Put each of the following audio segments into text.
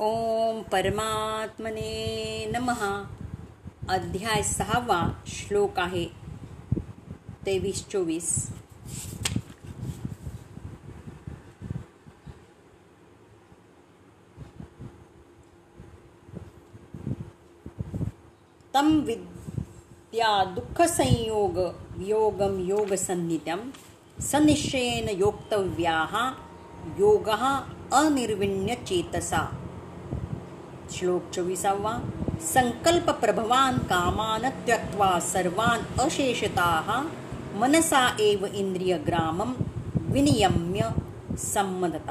ओम परमात्मने नमहा अध्याय सहावा श्लोक आहे. तेवीस चोवीस. तं विद्या दुःखसंयोग योग सन्नित्यम सनिश्चयेन योक्तव्याः योगः अनिर्विण्यचेतसा. श्लोक चोवीसावा संकल्प प्रभवान कामान त्यक्त्वा सर्वान अशेषता मनसा एव इंद्रिय ग्रामम विनियम्य संमदत।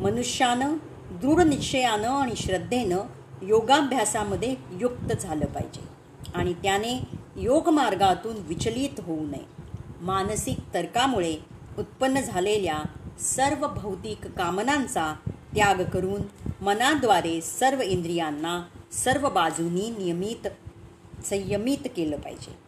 मनुष्यानं दृढ निश्चयानं आणि श्रद्धेनं योगाभ्यासामध्ये युक्त झालं पाहिजे आणि त्याने योगमार्गातून विचलित होऊ नये. मानसिक तर्कामुळे उत्पन्न झालेल्या सर्व भौतिक कामनांचा त्याग करून मनाद्वारे सर्व इंद्रियांना सर्व बाजूनी नियमित संयमित केलं पाहिजे.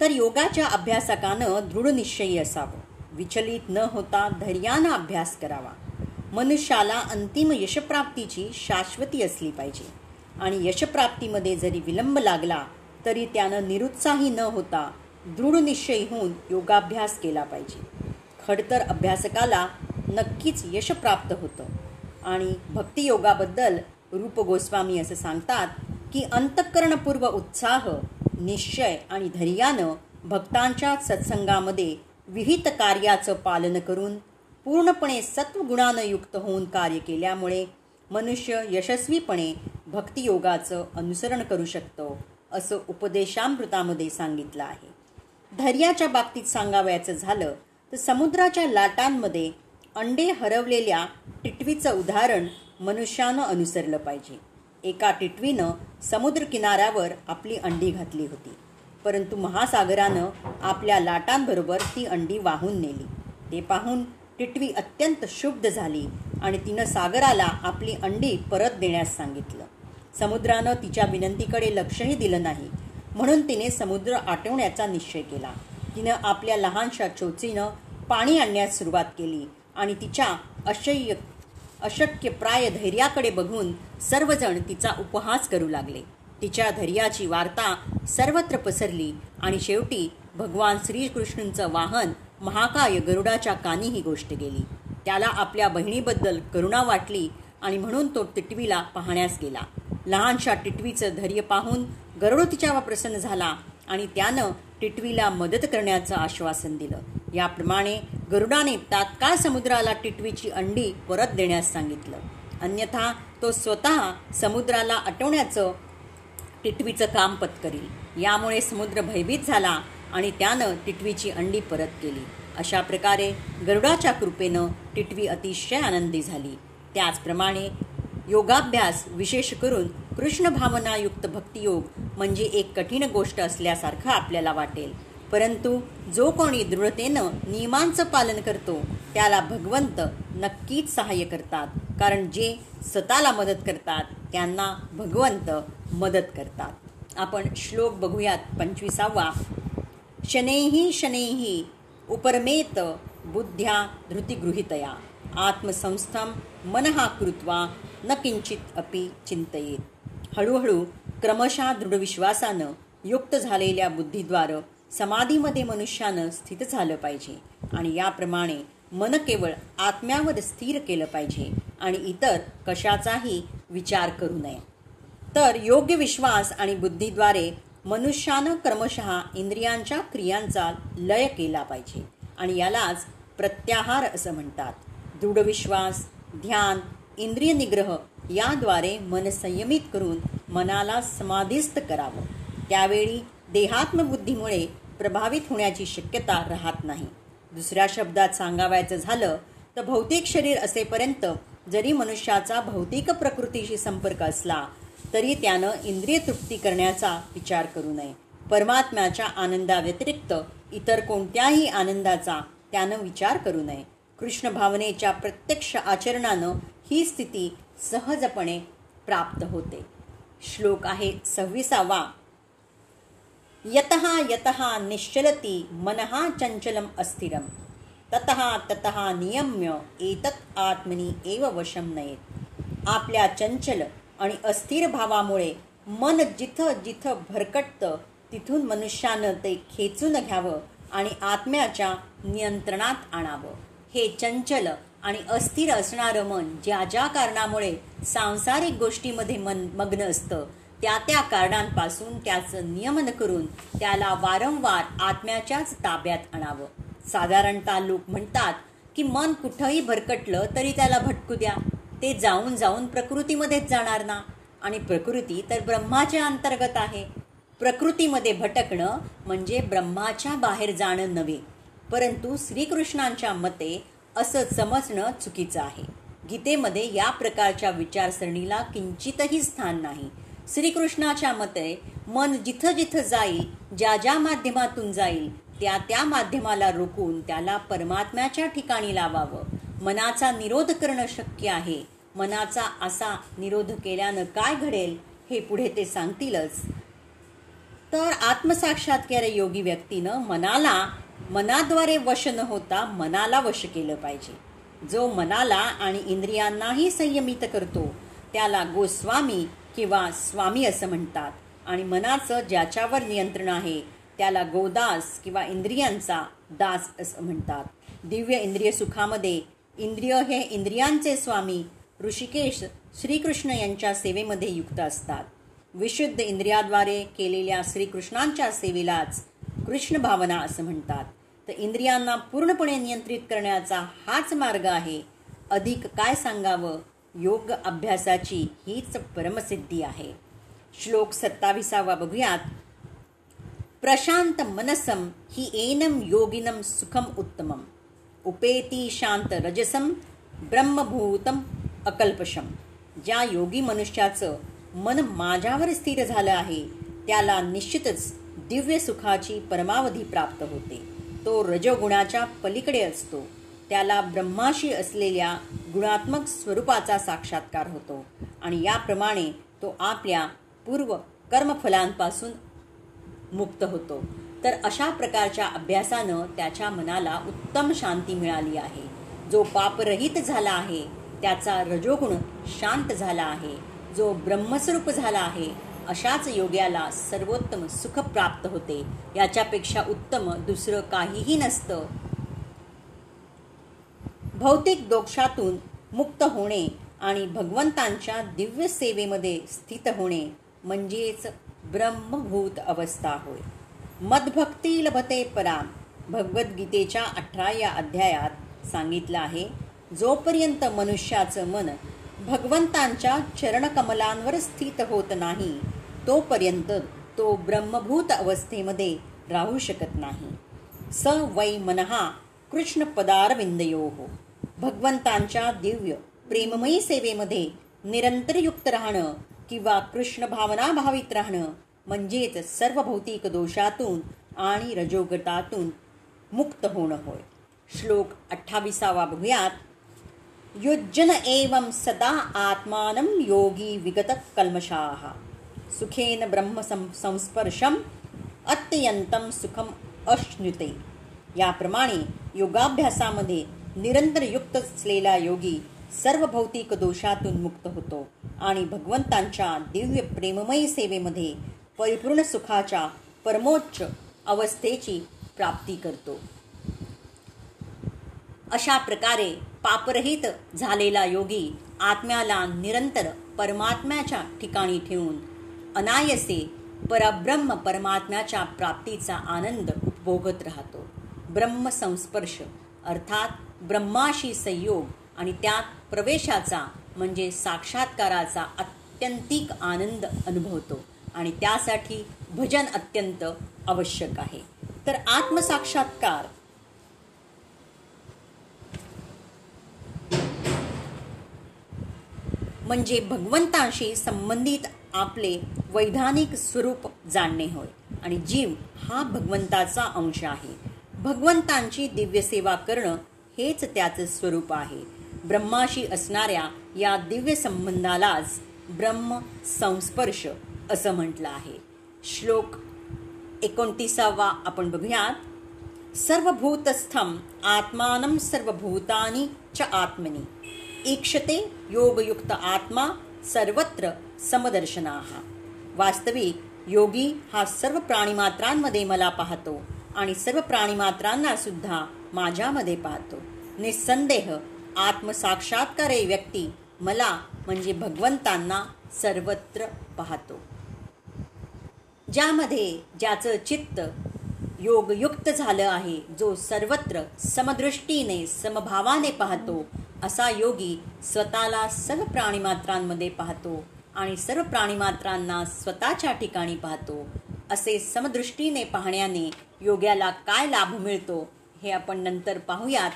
तर योगाच्या अभ्यासकानं दृढ निश्चयी असावं. विचलित न होता धैर्यानं अभ्यास करावा. मनुष्याला अंतिम यशप्राप्तीची शाश्वती असली पाहिजे. आणि यशप्राप्तीमध्ये जरी विलंब लागला तरी त्यानं निरुत्साही न होता दृढ निश्चयी होऊन योगाभ्यास केला पाहिजे. खडतर अभ्यासकाला नक्कीच यश प्राप्त होतं. आणि भक्तियोगाबद्दल रूप गोस्वामी असं सांगतात की अंतःकरणपूर्व उत्साह निश्चय आणि धैर्यानं भक्तांच्या सत्संगामध्ये विहित कार्याचं पालन करून पूर्णपणे सत्वगुणानं युक्त होऊन कार्य केल्यामुळे मनुष्य यशस्वीपणे भक्तियोगाचं अनुसरण करू शकतो असं उपदेशामृतामध्ये सांगितलं आहे. धैर्याच्या बाबतीत सांगावयाचं झालं तर समुद्राच्या लाटांमध्ये अंडे हरवलेल्या टिटवीचं उदाहरण मनुष्यानं अनुसरलं पाहिजे. एका टिटवीनं समुद्रकिनाऱ्यावर आपली अंडी घातली होती. परंतु महासागरानं आपल्या लाटांबरोबर ती अंडी वाहून नेली. ते पाहून टिटवी अत्यंत शुद्ध झाली आणि तिनं सागराला आपली अंडी परत देण्यास सांगितलं. समुद्रानं तिच्या विनंतीकडे लक्षही दिलं नाही. म्हणून तिने समुद्र आटवण्याचा निश्चय केला. तिनं आपल्या लहानशा चोचीनं पाणी आणण्यास सुरुवात केली. आणि तिच्या अशय्य अशक्य प्राय धैर्याकडे बघून सर्वजण तिचा उपहास करू लागले. तिच्या धैर्याची वार्ता सर्वत्र पसरली आणि शेवटी भगवान श्रीकृष्णंचं वाहन महाकाय गरुडाच्या कानी ही गोष्ट गेली. त्याला आपल्या बहिणीबद्दल करुणा वाटली आणि म्हणून तो टिटवीला पाहण्यास गेला. लहानशा टिटवीचं धैर्य पाहून गरुड तिच्यावर प्रसन्न झाला आणि त्यानं टिटवीला मदत करण्याचं आश्वासन दिलं. याप्रमाणे गरुडाने तात्काळ समुद्राला टिटवीची अंडी परत देण्यास सांगितलं. अन्यथा तो स्वतः समुद्राला अटवण्याचं टिटवीचं काम पत्करील. यामुळे समुद्र भयभीत झाला आणि त्यानं टिटवीची अंडी परत केली. अशा प्रकारे गरुडाच्या कृपेनं टिटवी अतिशय आनंदी झाली. त्याचप्रमाणे योगाभ्यास विशेष करून कृष्ण भावनायुक्त भक्तियोग म्हणजे एक कठीण गोष्ट असल्यासारखं आपल्याला वाटेल. परंतु जो कोणी दृढतेनं नियमांचं पालन करतो त्याला भगवंत नक्कीच सहाय्य करतात कारण जे स्वतःला मदत करतात त्यांना भगवंत मदत करतात. आपण श्लोक बघूयात पंचवीसावा. शनैही शनैही उपरमेत बुद्ध्या धृतिगृहितया. आत्मसंस्थम मनहा कृत्वा न किंचित अपि चिंतयेत. हळूहळू क्रमशः दृढविश्वासानं युक्त झालेल्या बुद्धीद्वारं समाधीमध्ये मनुष्यानं स्थित झालं पाहिजे. आणि याप्रमाणे मन केवळ आत्म्यावर स्थिर केलं पाहिजे आणि इतर कशाचाही विचार करू नये. तर योग्य विश्वास आणि बुद्धीद्वारे मनुष्यानं क्रमशः इंद्रियांच्या क्रियांचा लय केला पाहिजे. आणि यालाच प्रत्याहार असं म्हणतात. दृढविश्वास ध्यान इंद्रिय निग्रह याद्वारे मन संयमित करून मनाला समाधिस्थ करावं. त्यावेळी देहात्मबुद्धीमुळे प्रभावित होण्याची शक्यता राहत नाही. दुसऱ्या शब्दात सांगावायचं झालं तर भौतिक शरीर असेपर्यंत जरी मनुष्याचा भौतिक प्रकृतीशी संपर्क असला तरी त्यानं इंद्रिय तृप्ती करण्याचा विचार करू नये. परमात्म्याच्या आनंदाव्यतिरिक्त इतर कोणत्याही आनंदाचा त्यानं विचार करू नये. कृष्ण भावनेच्या प्रत्यक्ष आचरणानं ही स्थिती सहजपणे प्राप्त होते. श्लोक आहे सव्वीसावा. यतः यतः निश्चलती मनहा चंचलम अस्थिरम। ततः ततः नियम्य एतत् आत्मनी एव वशम नयेत। आपल्या चंचल आणि अस्थिर भावामुळे मन जिथं जिथं भरकटतं तिथून मनुष्यानं ते खेचून घ्यावं आणि आत्म्याच्या नियंत्रणात आणावं। हे चंचल आणि अस्थिर असणारं मन ज्या ज्या कारणामुळे सांसारिक गोष्टीमध्ये मन मग्न असतं त्या त्या कारणांपासून त्याचं नियमन करून त्याला वारंवार आत्म्याच्याच ताब्यात आणावं. साधारणतः लोक म्हणतात की मन कुठंही भरकटलं तरी त्याला भटकू द्या. ते जाऊन जाऊन प्रकृतीमध्येच जाणार ना. आणि प्रकृती तर ब्रह्माच्या अंतर्गत आहे. प्रकृतीमध्ये भटकणं म्हणजे ब्रह्माच्या बाहेर जाणं नव्हे. परंतु श्रीकृष्णांच्या मते असं समजणं चुकीचं आहे. गीतेमध्ये या प्रकारच्या विचारसरणीला किंचितही स्थान नाही. श्रीकृष्णाच्या मते मन जिथं जिथं जाईल ज्या ज्या माध्यमातून जाईल त्या त्या माध्यमाला रोखून त्याला परमात्म्याच्या ठिकाणी लावावं. मनाचा निरोध करणं शक्य आहे. मनाचा असा निरोध केल्यानं काय घडेल हे पुढे ते सांगतीलच. तर आत्मसाक्षात्कार योगी व्यक्तीनं मनाला मनाद्वारे वश न होता मनाला वश केलं पाहिजे. जो मनाला आणि इंद्रियांनाही संयमित करतो त्याला गोस्वामी किंवा स्वामी असं म्हणतात. आणि मनाचं ज्याच्यावर नियंत्रण आहे त्याला गोदास किंवा इंद्रियांचा दास असं म्हणतात. दिव्य इंद्रिय सुखामध्ये इंद्रिय हे इंद्रियांचे स्वामी ऋषिकेश श्रीकृष्ण यांच्या सेवेमध्ये युक्त असतात. विशुद्ध इंद्रियाद्वारे केलेल्या श्रीकृष्णांच्या सेवेलाच कृष्ण भावना असं म्हणतात. तर इंद्रियांना पूर्णपणे नियंत्रित करण्याचा हाच मार्ग आहे. अधिक काय सांगावं? योग अभ्यासाची हीच परमसिद्धी आहे. श्लोक सत्ताविसावा बघूयात. प्रशांत मनसम ही एनम योगिनम सुखम उत्तमम. उपेती शांत रजसम ब्रह्मभूतम अकल्पशम. ज्या योगी मनुष्याचं मन माझ्यावर स्थिर झालं आहे त्याला निश्चितच दिव्य सुखाची परमावधी प्राप्त होते. तो रजोगुणाच्या पलीकडे असतो. त्याला ब्रह्माशी असलेल्या गुणात्मक स्वरूपाचा साक्षात्कार होतो. आणि याप्रमाणे तो आपल्या पूर्व कर्मफलांपासून मुक्त होतो. तर अशा प्रकारच्या अभ्यासानं त्याच्या मनाला उत्तम शांती मिळाली आहे. जो पापरहित झाला आहे त्याचा रजोगुण शांत झाला आहे. जो ब्रह्मस्वरूप झाला आहे अशाच योग्याला सर्वोत्तम सुख प्राप्त होते. याच्यापेक्षा उत्तम दुसरं काहीही नसतं. भौतिक दोषातून मुक्त होणे आणि भगवंतांच्या दिव्य सेवेमध्ये स्थित होणे म्हणजेच ब्रह्मभूत अवस्था होय. मदभक्ती लभते पराम. भगवद्गीतेच्या अठरा या अध्यायात सांगितलं आहे जोपर्यंत मनुष्याचं मन भगवंतांच्या चरणकमलांवर स्थित होत नाही तोपर्यंत तो ब्रह्मभूत अवस्थेमध्ये राहू शकत नाही. स वै मनहा कृष्ण पदारविंदयो हो भगवंतांच्या दिव्य प्रेममयी सेवेमध्ये निरंतर युक्त राहणं किंवा कृष्ण भावना भावित राहणं म्हणजेच सर्व भौतिक दोषातून आणि रजोगटातून मुक्त होणं होय. श्लोक अठ्ठावीसावा बघूयात. युज्जन एवं सदा आत्मानं योगी विगत कल्मशाः सुखेन ब्रह्म संस्पर्शम अत्यंतम सुखम अश्नुते. याप्रमाणे योगाभ्यासामध्ये निरंतर युक्त असलेला योगी सर्व भौतिक दोषातून मुक्त होतो आणि भगवंतांच्या दिव्य प्रेममयी सेवेमध्ये परिपूर्ण सुखाच्या परमोच्च अवस्थेची प्राप्ती करतो. अशा प्रकारे पापरहित झालेला योगी आत्म्याला निरंतर परमात्म्याच्या ठिकाणी ठेवून अनायसे परब्रह्म परमात्म्याच्या प्राप्तीचा आनंद उपभोगत राहतो. ब्रह्मसंस्पर्श अर्थात ब्रह्माशी संयोग आणि त्यात प्रवेशाचा म्हणजे साक्षात्काराचा अत्यंतिक आनंद अनुभवतो. आणि त्यासाठी भजन अत्यंत आवश्यक आहे. तर आत्मसाक्षात्कार. म्हणजे भगवंताशी संबंधित आपले वैधानिक स्वरूप जाणणे होय. आणि जीव हा भगवंताचा अंश आहे. भगवंतांची दिव्य सेवा करणं हेच त्याचं स्वरूप आहे. ब्रह्माशी असणाऱ्या या दिव्य संबंधालाच ब्रह्म संस्पर्श असं म्हटलं आहे. श्लोक एकोणतीसावा आपण बघूयात. सर्वभूतस्थम आत्मानं सर्वभूतानी च आत्मनी. ईक्षते योगयुक्त आत्मा सर्वत्र समदर्शना. वास्तविक योगी हा सर्व प्राणीमात्रांमध्ये मला पाहतो आणि सर्व प्राणीमात्रांना सुद्धा माझ्यामध्ये पाहतो. निसंदेह आत्मसाक्षात्कारे व्यक्ती मला म्हणजे भगवंतांना सर्वत्र पाहतो. ज्यामध्ये ज्याचं चित्त योगयुक्त झालं आहे जो सर्वत्र समदृष्टीने समभावाने पाहतो असा योगी स्वतःला सर्व प्राणीमात्रांमध्ये पाहतो आणि सर्व प्राणीमात्रांना स्वतःच्या ठिकाणी पाहतो. असे समदृष्टीने पाहण्याने योग्याला काय लाभ मिळतो हे आपण नंतर पाहूयात.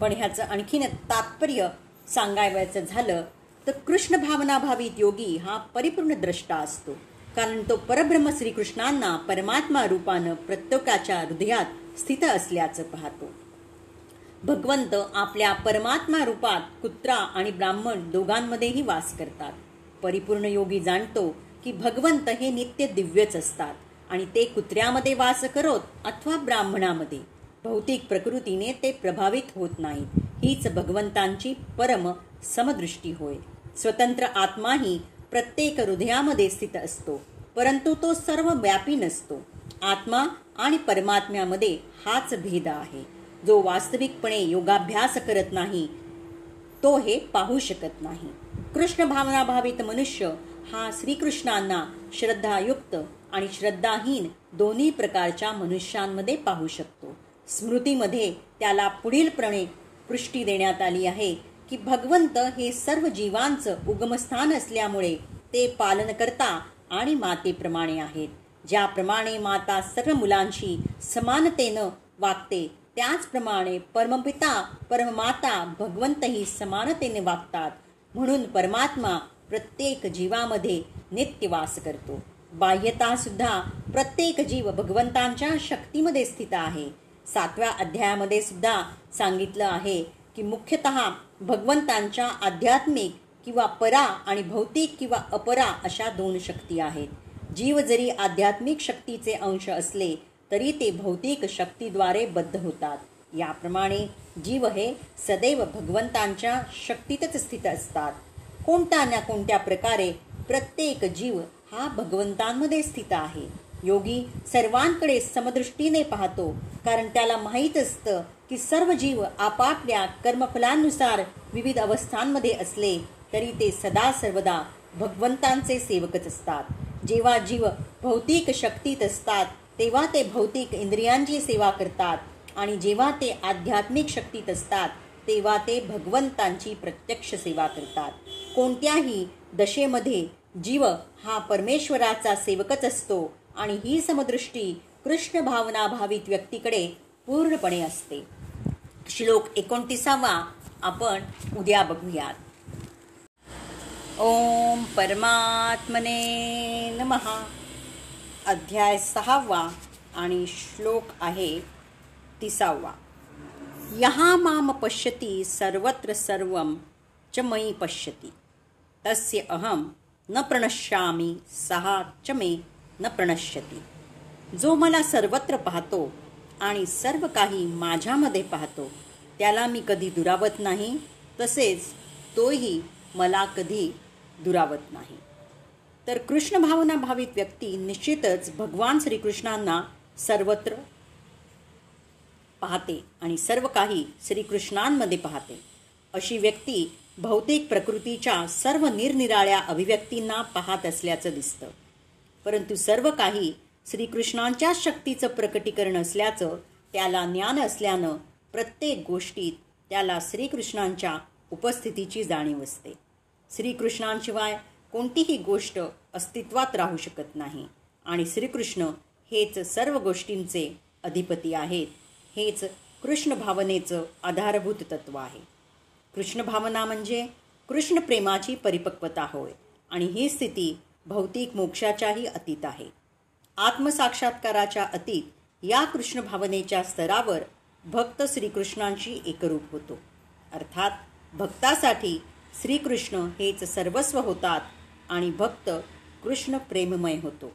पण ह्याचं आणखीन तात्पर्य सांगायचं झालं तर कृष्ण भावनाभावित योगी हा परिपूर्ण द्रष्टा असतो. कारण तो परब्रह्म श्रीकृष्णांना परमात्मा रूपानं प्रत्येकाच्या हृदयात स्थित असल्याचं पाहतो. भगवंत आपल्या परमात्मा रूपात कुत्रा आणि ब्राह्मण दोघांमध्येही वास करतात. परिपूर्ण योगी जाणतो की भगवंत हे नित्य दिव्यच असतात आणि ते कुत्र्यामध्ये वास करोत अथवा ब्राह्मणामध्ये. भौतिक प्रकृतीने ते प्रभावित होत नाहीत हीच भगवंतांची परम समदृष्टी होय. स्वतंत्र आत्माही प्रत्येक हृदयामध्ये स्थित असतो परंतु तो सर्व व्यापी नसतो. आत्मा आणि परमात्म्यामध्ये हाच भेद आहे. जो वास्तविकपणे योगाभ्यास करत नाही तो हे पाहू शकत नाही. कृष्ण भावनाभावित मनुष्य हा श्रीकृष्णांना श्रद्धायुक्त आणि श्रद्धाहीन दोन्ही प्रकारच्या मनुष्यांमध्ये पाहू शकतो. स्मृतीमध्ये त्याला पुढीलप्रणे पृष्टी देण्यात आली आहे की भगवंत हे सर्व जीवांचं उगमस्थान असल्यामुळे ते पालन करता आणि मातेप्रमाणे आहेत. ज्याप्रमाणे माता सर्व मुलांशी समानतेनं वागते त्याचप्रमाणे परमपिता परममाता भगवंतही समानतेने वागतात. म्हणून परमात्मा प्रत्येक जीवामध्ये नित्यवास करतो. बाह्यतासुद्धा प्रत्येक जीव भगवंतांच्या शक्तीमध्ये स्थित आहे. सातव्या अध्यायामध्ये सुद्धा सांगितलं आहे की मुख्यतः भगवंतांच्या आध्यात्मिक किंवा परा आणि भौतिक किंवा अपरा अशा दोन शक्ती आहेत. जीव जरी आध्यात्मिक शक्तीचे अंश असले तरी ते भौतिक शक्तीद्वारे बद्ध होतात. याप्रमाणे जीव हे सदैव भगवंतांच्या शक्तीतच स्थित असतात. कोणत्या ना कोणत्या प्रकारे प्रत्येक जीव हा भगवंतांमध्ये स्थित आहे. योगी सर्वांकडे समदृष्टीने पाहतो कारण त्याला माहीत असतं की सर्व जीव आपापल्या कर्मफलांनुसार विविध अवस्थांमध्ये असले तरी ते सदा सर्वदा भगवंतांचे सेवकच असतात. जेव्हा जीव भौतिक शक्तीत असतात तेव्हा ते भौतिक इंद्रियांची सेवा करतात आणि जेव्हा ते आध्यात्मिक शक्तीत असतात तेव्हा ते भगवंतांची प्रत्यक्ष सेवा करतात. कोणत्याही दशेमध्ये जीव हा परमेश्वराचा सेवकच असतो आणि ही समदृष्टी कृष्ण भावना भावित व्यक्तीकडे पूर्णपणे असते. श्लोक एकोणतीसावा आपण उद्या बघूयात. ओम परमात्मने नमहा अध्याय सहावा आणि श्लोक आहे तिसावा. यहा माम पश्यती सर्वत्र सर्व च मयी पश्यती. तस्य अहम न प्रणश्यामी सहा च मे न प्रणश्यती. जो मला सर्वत्र पाहतो आणि सर्व काही माझ्यामध्ये पाहतो त्याला मी कधी दुरावत नाही तसेच तोही मला कधी दुरावत नाही. तर कृष्ण भावना भावित व्यक्ती निश्चितच भगवान श्रीकृष्णांना सर्वत्र पाहते आणि सर्व काही श्रीकृष्णांमध्ये पाहते. अशी व्यक्ती भौतिक प्रकृतीच्या सर्व निरनिराळ्या अभिव्यक्तींना पाहत असल्याचं दिसतं. परंतु सर्व काही श्रीकृष्णांच्या शक्तीचं प्रकटीकरण असल्याचं त्याला ज्ञान असल्यानं प्रत्येक गोष्टीत त्याला श्रीकृष्णांच्या उपस्थितीची जाणीव असते. श्रीकृष्णांशिवाय कोणतीही गोष्ट अस्तित्वात राहू शकत नाही आणि श्रीकृष्ण हेच सर्व गोष्टींचे अधिपती आहेत हेच कृष्ण भावनेचं आधारभूत तत्व आहे. कृष्ण भावना म्हणजे कृष्ण प्रेमाची परिपक्वता होय आणि ही स्थिती भौतिक मोक्षाच्याही अतीत आहे. आत्मसाक्षात्काराच्या अतीत या कृष्ण भावनेच्या स्तरावर भक्त श्रीकृष्णांशी एकरूप होतो. अर्थात भक्तासाठी श्रीकृष्ण हेच सर्वस्व होतात आणि भक्त कृष्ण प्रेममय होतो.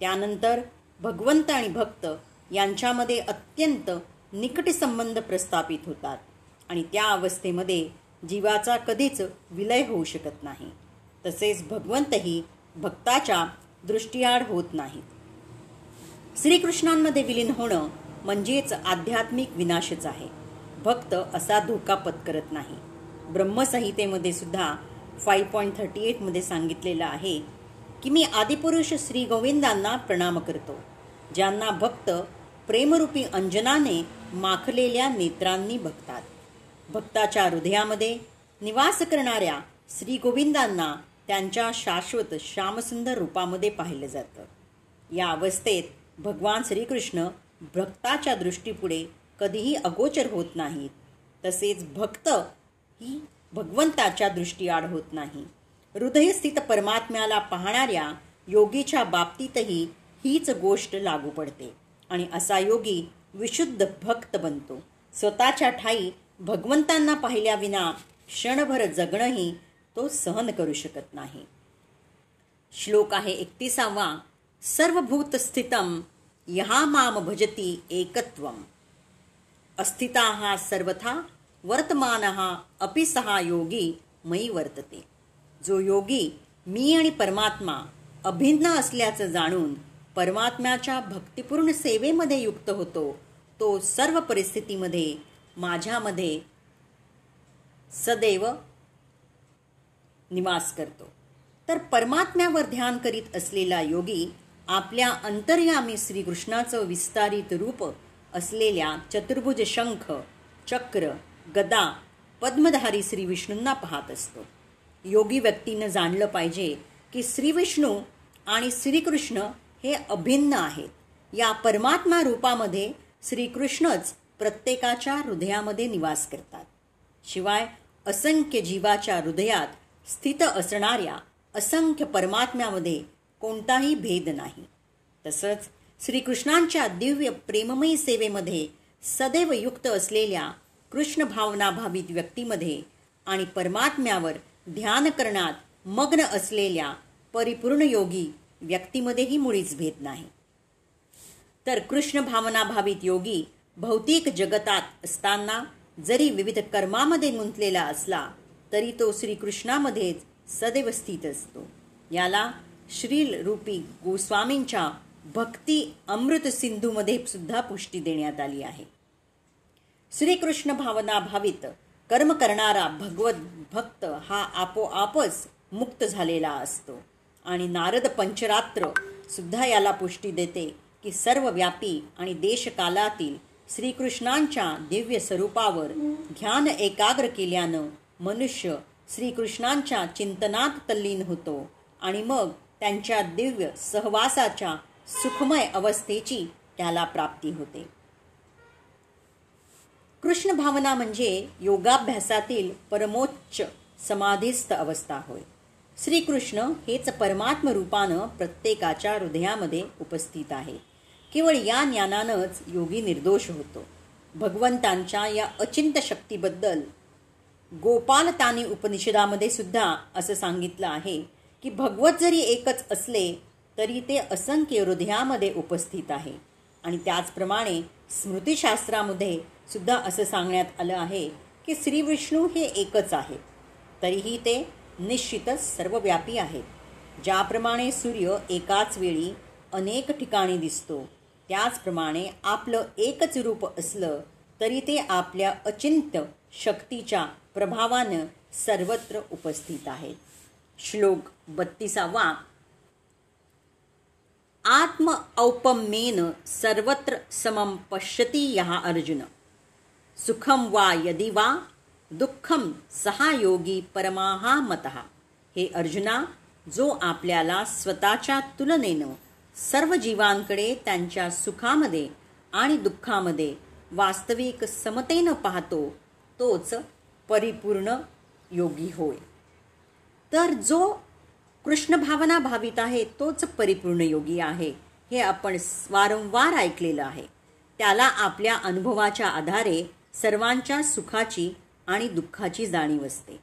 त्यानंतर भगवंत आणि भक्त यांच्यामध्ये अत्यंत निकट संबंध प्रस्थापित होतात आणि त्या अवस्थेमध्ये जीवाचा कधीच विलय होऊ शकत नाही. तसेच भगवंतही भक्ताच्या दृष्टीआड होत नाहीत श्रीकृष्णांमध्ये विलीन होणं म्हणजेच आध्यात्मिक विनाशच आहे. भक्त असा धोका पत्करत नाही. ब्रह्मसंहितेमध्ये सुद्धा फाईव्ह पॉईंट थर्टी एटमध्ये सांगितलेलं आहे की मी आदिपुरुष श्री गोविंदांना प्रणाम करतो ज्यांना भक्त प्रेमरूपी अंजनाने माखलेल्या नेत्रांनी बघतात. भक्ताच्या हृदयामध्ये निवास करणाऱ्या श्री गोविंदांना त्यांच्या शाश्वत श्यामसुंदर रूपामध्ये पाहिलं जातं. या अवस्थेत भगवान श्रीकृष्ण भक्ताच्या दृष्टीपुढे कधीही अगोचर होत नाहीत. तसेच भक्त ही भगवंताच्या दृष्टीआड होत नाही. हृदयस्थित परमात्म्याला पाहणाऱ्या योगीच्या बाबतीतही हीच गोष्ट लागू पडते आणि असा योगी विशुद्ध भक्त बनतो. स्वतःच्या ठाई भगवंतांना पाहिल्याविना क्षणभर जगणंही तो सहन करू शकत नाही. श्लोक आहे एकतीसावा. सर्वभूतस्थितम यहा माम भजती एकत्वम. अस्थिता हा सर्वथा वर्तमान अपि सहा योगी मयी वर्तते. जो योगी मी आणि परमात्मा अभिन्न असल्याचं जाणून परमात्म्याच्या भक्तिपूर्ण सेवेमध्ये युक्त होतो तो सर्व परिस्थितीमध्ये माझ्यामध्ये सदैव निवास करतो. तर परमात्म्यावर ध्यान करीत असलेला योगी आपल्या अंतर्यामी श्रीकृष्णाचं विस्तारित रूप असलेल्या चतुर्भुज शंख चक्र गदा पद्मधारी श्री विष्णूंना पाहत असतो. योगी व्यक्तीनं जाणलं पाहिजे की श्रीविष्णू आणि श्रीकृष्ण हे अभिन्न आहेत. या परमात्मा रूपामध्ये श्रीकृष्णच प्रत्येकाच्या हृदयामध्ये निवास करतात. शिवाय असंख्य जीवाच्या हृदयात स्थित असणाऱ्या असंख्य परमात्म्यामध्ये कोणताही भेद नाही. तसंच श्रीकृष्णांच्या दिव्य प्रेममयी सेवेमध्ये सदैव युक्त असलेल्या कृष्ण भावना भावित व्यक्तीमध्ये आणि परमात्म्यावर ध्यान करण्यात मग्न असलेल्या परिपूर्ण योगी व्यक्तीमध्येही मुळीच भेद नाही. तर कृष्ण भावना भावित योगी भौतिक जगतात असताना जरी विविध कर्मामध्ये गुंतलेला असला तरी तो श्रीकृष्णामध्येच सदैव स्थित असतो. याला श्रील रूपी गोस्वामींच्या भक्ती अमृत सिंधूमध्ये सुद्धा पुष्टी देण्यात आली आहे. श्रीकृष्ण भावना भावित कर्म करणारा भगवत भक्त हा आपोआपच मुक्त झालेला असतो आणि नारद पंचरात्र सुद्धा याला पुष्टी देते की सर्व व्यापी आणि देशकालातील श्रीकृष्णांच्या दिव्य स्वरूपावर ध्यान एकाग्र केल्यानं मनुष्य श्रीकृष्णांच्या चिंतनात तल्लीन होतो आणि मग त्यांच्या दिव्य सहवासाच्या सुखमय अवस्थेची त्याला प्राप्ती होते. कृष्ण भावना म्हणजे योगाभ्यासातील परमोच्च समाधीस्थ अवस्था होय. श्रीकृष्ण हेच परमात्म रूपानं प्रत्येकाच्या हृदयामध्ये उपस्थित आहे. केवळ या ज्ञानानंच योगी निर्दोष होतो. भगवंतांच्या या अचिंत शक्तीबद्दल गोपालतानी उपनिषदामध्ये सुद्धा असं सांगितलं आहे की भगवत जरी एकच असले तरी ते असंख्य हृदयामध्ये उपस्थित आहे. आणि त्याचप्रमाणे स्मृतिशास्त्रामध्ये सुद्धा असं सांगण्यात आलं आहे की श्रीविष्णू हे एकच आहे तरीही ते निश्चितच सर्वव्यापी आहेत. ज्याप्रमाणे सूर्य एकाच वेळी अनेक ठिकाणी दिसतो त्याचप्रमाणे आपलं एकच रूप असलं तरी ते आपल्या अचिंत्य शक्तीच्या प्रभावानं सर्वत्र उपस्थित आहेत श्लोक बत्तीसावा. आत्म औपम्येन सर्वत्र समम पश्यती यहा अर्जुन. सुखम वा यदि वा दुःखम सहायोगी परमाहा मतः. हे अर्जुना जो आपल्याला स्वतःच्या तुलनेनं सर्व जीवांकडे त्यांच्या सुखामध्ये आणि दुःखामध्ये वास्तविक समतेनं पाहतो तोच परिपूर्ण योगी होय. तर जो कृष्ण भावना भावित आहे तोच परिपूर्ण योगी आहे हे आपण वारंवार ऐकलेलं आहे. त्याला आपल्या अनुभवाच्या आधारे सर्वांच्या सुखाची आणि दुःखाची जाणीव असते.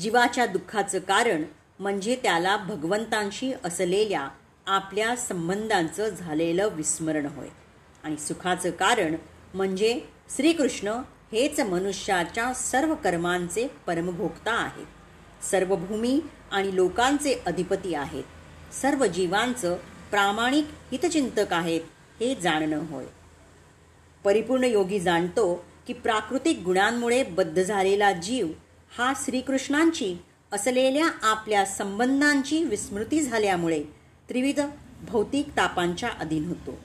जीवाच्या दुःखाचं कारण म्हणजे त्याला भगवंतांशी असलेल्या आपल्या संबंधांचं झालेलं विस्मरण होय. आणि सुखाचं कारण म्हणजे श्रीकृष्ण हेच मनुष्याच्या सर्व कर्मांचे परमभोक्ता आहेत. सर्व भूमी आणि लोकांचे अधिपती आहेत. सर्व जीवांचं प्रामाणिक हितचिंतक आहेत हे जाणणं होय. परिपूर्ण योगी जाणतो की प्राकृतिक गुणांमुळे बद्ध झालेला जीव हा श्रीकृष्णांची असलेल्या आपल्या संबंधांची विस्मृती झाल्यामुळे त्रिविध भौतिक तापांच्या अधीन होतो.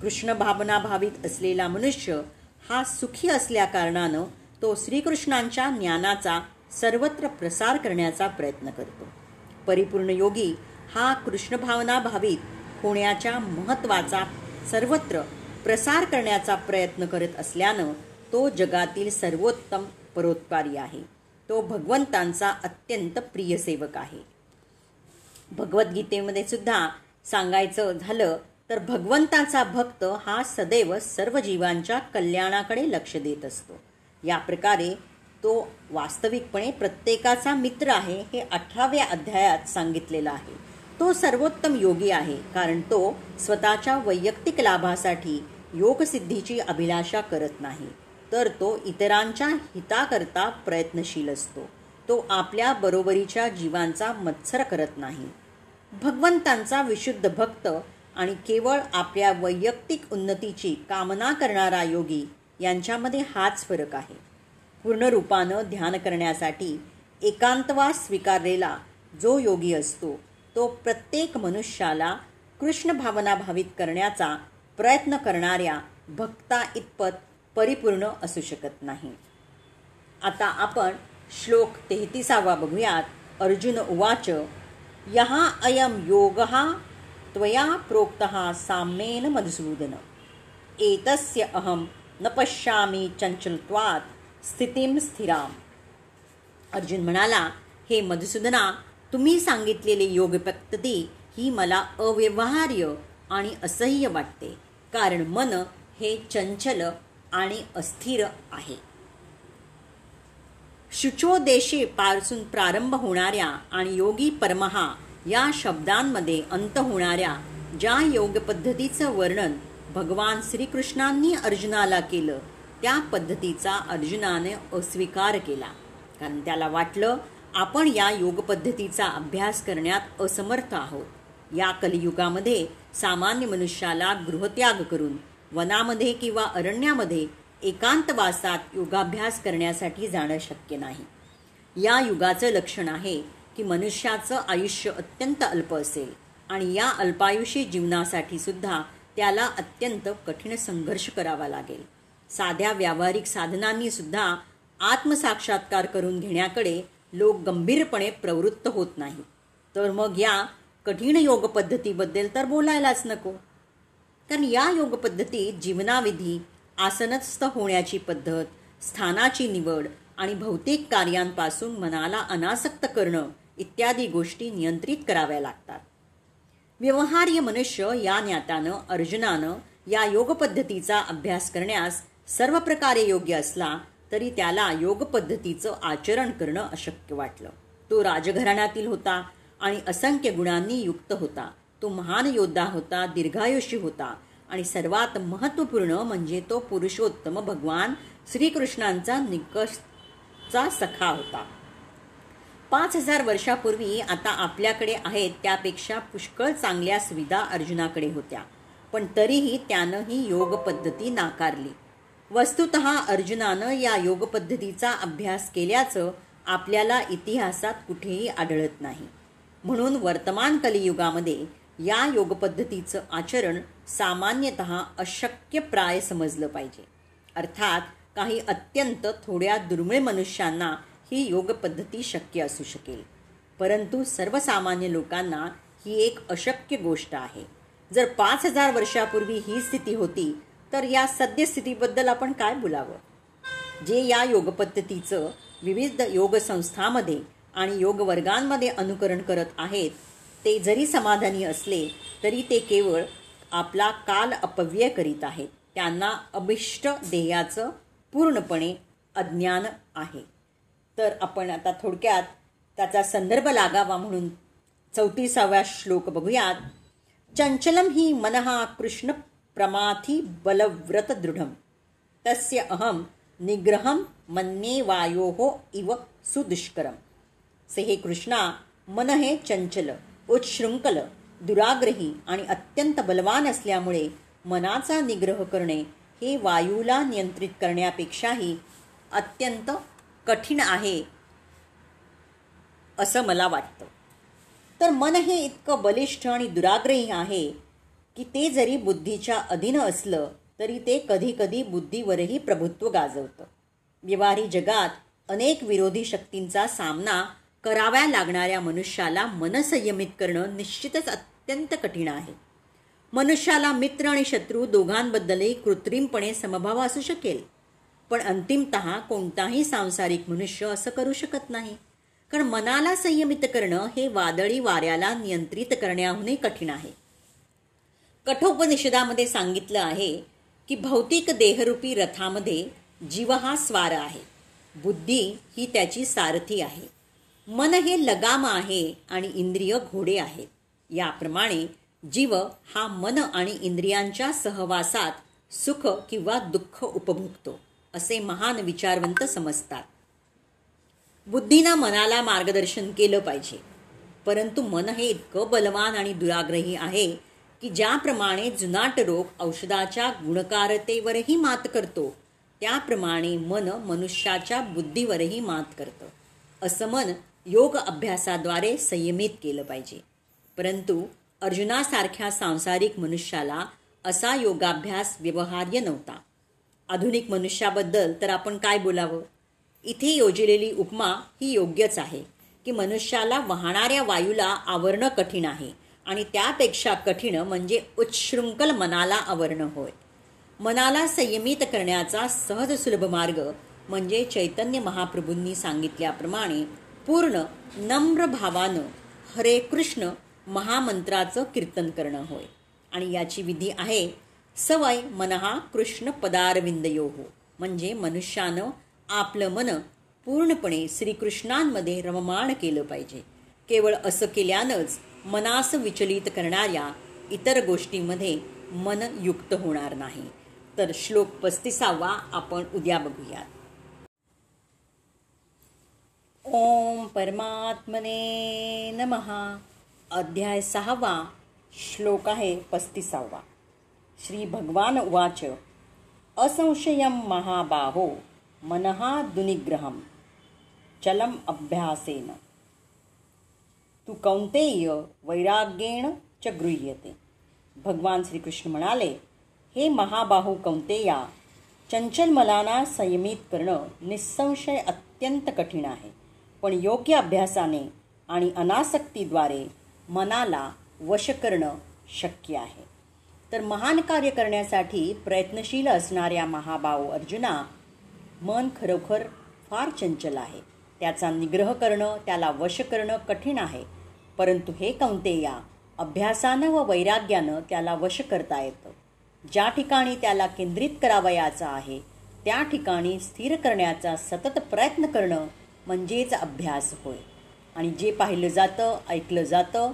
कृष्ण भावना भावित असलेला मनुष्य हा सुखी असल्याकारणानं तो श्रीकृष्णांच्या ज्ञानाचा सर्वत्र प्रसार करण्याचा प्रयत्न करतो. परिपूर्ण योगी हा कृष्णभावना भावित होण्याच्या महत्त्वाचा सर्वत्र प्रसार करण्याचा प्रयत्न करत असल्यानं तो जगातील सर्वोत्तम परोत्पारी आहे. तो भगवंतांचा अत्यंत प्रिय सेवक आहे. भगवद्गीतेमध्ये सुद्धा सांगायचं झालं तर भगवंताचा भक्त हा सदैव सर्व जीवांच्या कल्याणाकडे लक्ष देत असतो. या प्रकारे तो वास्तविकपणे प्रत्येकाचा मित्र आहे हे अठराव्या अध्यायात सांगितलेलं आहे. तो सर्वोत्तम योगी आहे कारण तो स्वतःच्या वैयक्तिक लाभासाठी योगसिद्धीची अभिलाषा करत नाही. तर तो इतरांच्या हिताकरता प्रयत्नशील असतो. तो आपल्या बरोबरीच्या जीवांचा मत्सर करत नाही. भगवंतांचा विशुद्ध भक्त आणि केवळ आपल्या वैयक्तिक उन्नतीची कामना करणारा योगी यांच्यामध्ये हाच फरक आहे. पूर्ण रूपानं ध्यान करण्यासाठी एकांतवास स्वीकारलेला जो योगी असतो तो प्रत्येक मनुष्याला कृष्ण भावना भावित करण्याचा प्रयत्न करणाऱ्या भक्ता इतपत परिपूर्ण असू शकत नाही. आता आपण श्लोक तेहतीसावा बघूयात. अर्जुन उवाच यहा अयम योग त्वया प्रोक्तः साम्येन मधुसूदन। एतस्य अहं न पश्यामी चंचलत्वात स्थितीम स्थिराम। अर्जुन म्हणाला हे मधुसूदना तुम्ही सांगितलेली योग पद्धती ही मला अव्यवहार्य आणि असह्य वाटते कारण मन हे चंचल आणि अस्थिर आहे. शुचोदेशे पासून प्रारंभ होणाऱ्या आणि योगी परमहा या शब्दांमध्ये अंत होणाऱ्या ज्या योग पद्धतीचं वर्णन भगवान श्रीकृष्णांनी अर्जुनाला केलं त्या पद्धतीचा अर्जुनाने अस्वीकार केला. कारण त्याला वाटलं आपण या योग पद्धतीचा अभ्यास करण्यात असमर्थ आहोत. या कलियुगामध्ये सामान्य मनुष्याला गृहत्याग करून वनामध्ये किंवा अरण्यामध्ये एकांतवासात योगाभ्यास करण्यासाठी जाणं शक्य नाही. या युगाचं लक्षण आहे की मनुष्याचं आयुष्य अत्यंत अल्प असेल आणि या अल्पायुषी जीवनासाठी सुद्धा त्याला अत्यंत कठीण संघर्ष करावा लागेल. साध्या व्यावहारिक साधनांनी सुद्धा आत्मसाक्षात्कार करून घेण्याकडे लोक गंभीरपणे प्रवृत्त होत नाही तर मग या कठीण योग पद्धतीबद्दल तर बोलायलाच नको. कारण या योग पद्धतीत जीवनाविधी आसनस्थ होण्याची पद्धत स्थानाची निवड आणि भौतिक कार्यांपासून मनाला अनासक्त करणं इत्यादी गोष्टी नियंत्रित कराव्या लागतात. व्यवहार्य मनुष्य या ज्ञात्यानं अर्जुनानं या योगपद्धतीचा अभ्यास करण्यास सर्व प्रकारे योग्य असला तरी त्याला योगपद्धतीचं आचरण करणं अशक्य वाटलं. तो राजघराण्यातील होता आणि असंख्य गुणांनी युक्त होता. तो महान योद्धा होता दीर्घायुषी होता आणि सर्वात महत्त्वपूर्ण म्हणजे तो पुरुषोत्तम भगवान श्रीकृष्णांचा निकषचा सखा होता. पाच हजार वर्षापूर्वी आता आपल्याकडे आहेत त्यापेक्षा पुष्कळ चांगल्या सुविधा अर्जुनाकडे होत्या. पण तरीही त्यानं ही योग पद्धती नाकारली. वस्तुत अर्जुनानं या योग पद्धतीचा अभ्यास केल्याचं आपल्याला इतिहासात कुठेही आढळत नाही. म्हणून वर्तमान कलियुगामध्ये या योग पद्धतीचं आचरण सामान्यतः अशक्यप्राय समजलं पाहिजे. अर्थात काही अत्यंत थोड्या दुर्मिळ मनुष्यांना ही योग पद्धती शक्य असू शकेल. परंतु सर्वसामान्य लोकांना ही एक अशक्य गोष्ट आहे. जर पाच हजार वर्षापूर्वी ही स्थिती होती तर या सद्यस्थितीबद्दल आपण काय बोलावं? जे या योगपद्धतीचं विविध योगसंस्थांमध्ये आणि योग वर्गांमध्ये अनुकरण करत आहेत ते जरी समाधानी असले तरी ते केवळ आपला काल अपव्यय करीत आहेत. त्यांना अभिष्ट ध्येयाचं पूर्णपणे अज्ञान आहे. तर आपण आता थोडक्यात त्याचा संदर्भ लागावा म्हणून चौतीसाव्या श्लोक बघूयात. चंचलम ही मनहा कृष्ण प्रमाथी बलव्रत दृढम. तस्य अहम निग्रहम मन्ये वायो इव सुदुष्करम. से हे कृष्णा मन हे चंचल उच्छृंखल दुराग्रही आणि अत्यंत बलवान असल्यामुळे मनाचा निग्रह करणे हे वायूला नियंत्रित करण्यापेक्षाही अत्यंत कठीण आहे असं मला वाटतं. तर मन हे इतकं बलिष्ठ आणि दुराग्रही आहे की ते जरी बुद्धीच्या अधीन असलं तरी ते कधीकधी बुद्धीवरही प्रभुत्व गाजवतं. व्यवहारी जगात अनेक विरोधी शक्तींचा सामना कराव्या लागणाऱ्या मनुष्याला मनसंयमित करणं निश्चितच अत्यंत कठीण आहे. मनुष्याला मित्र आणि शत्रू दोघांबद्दलही कृत्रिमपणे समभाव असू शकेल. पण अंतिमत कोणताही सांसारिक मनुष्य असं करू शकत नाही. कारण मनाला संयमित करणं हे वादळी वाऱ्याला नियंत्रित करण्याहूनही कठीण आहे. कठोपनिषदामध्ये सांगितलं आहे की भौतिक देहरूपी रथामध्ये जीव हा स्वार आहे. बुद्धी ही त्याची सारथी आहे. मन हे लगाम आहे आणि इंद्रिय घोडे आहेत. याप्रमाणे जीव हा मन आणि इंद्रियांच्या सहवासात सुख किंवा दुःख उपभोगतो. असे महान विचारवंत समजतात. बुद्धीनं मनाला मार्गदर्शन केलं पाहिजे. परंतु मन हे इतकं बलवान आणि दुराग्रही आहे की ज्याप्रमाणे जुनाट रोग औषधाच्या गुणकारतेवरही मात करतो त्याप्रमाणे मन मनुष्याच्या बुद्धीवरही मात करतं. असं मन योग अभ्यासाद्वारे संयमित केलं पाहिजे. परंतु अर्जुनासारख्या सांसारिक मनुष्याला असा योगाभ्यास व्यवहार्य नव्हता. आधुनिक मनुष्याबद्दल तर आपण काय बोलावं? इथे योजलेली उपमा ही योग्यच आहे की मनुष्याला वाहणाऱ्या वायूला आवरणं कठीण आहे आणि त्यापेक्षा कठीण म्हणजे उच्छृंखल मनाला आवरणं होय. मनाला संयमित करण्याचा सहज सुलभ मार्ग म्हणजे चैतन्य महाप्रभूंनी सांगितल्याप्रमाणे पूर्ण नम्र भावानं हरे कृष्ण महामंत्राचं कीर्तन करणं होय. आणि याची विधी आहे सवय मनहा कृष्ण पदारविंदयो. हो म्हणजे मनुष्यानं आपलं मन पूर्णपणे श्रीकृष्णांमध्ये रममाण केलं पाहिजे. केवळ असं केल्यानंच मनास विचलित करणाऱ्या इतर गोष्टींमध्ये मन युक्त होणार नाही. तर श्लोक पस्तीसावा आपण उद्या बघूयात. ओम परमात्मने नमहा अध्याय सहावा. श्लोक आहे पस्तीसावा. श्री भगवान उवाच असंशयम महाबाहो मनहा दुनिग्रहम चलम अभ्यासेन। तू कौंतेय वैराग्येण च गृह्यते। भगवान श्रीकृष्ण म्हणाले हे महाबाहू कौंतेया चंचल मलाना संयमित करणं निसंशय अत्यंत कठीण आहे. पण योग्य अभ्यासाने आणि अनासक्तीद्वारे मनाला वश करणं शक्य आहे. तर महान कार्य करण्यासाठी प्रयत्नशील असणाऱ्या महाभाऊ अर्जुना मन खरोखर फार चंचल आहे. त्याचा निग्रह करणं त्याला वश करणं कठीण आहे. परंतु हे कौंतेया अभ्यासानं व वैराग्यानं त्याला वश करता येतं. ज्या ठिकाणी त्याला केंद्रित करावयाचा आहे त्या ठिकाणी स्थिर करण्याचा सतत प्रयत्न करणं म्हणजेच अभ्यास होय. आणि जे पाहिलं जातं ऐकलं जातं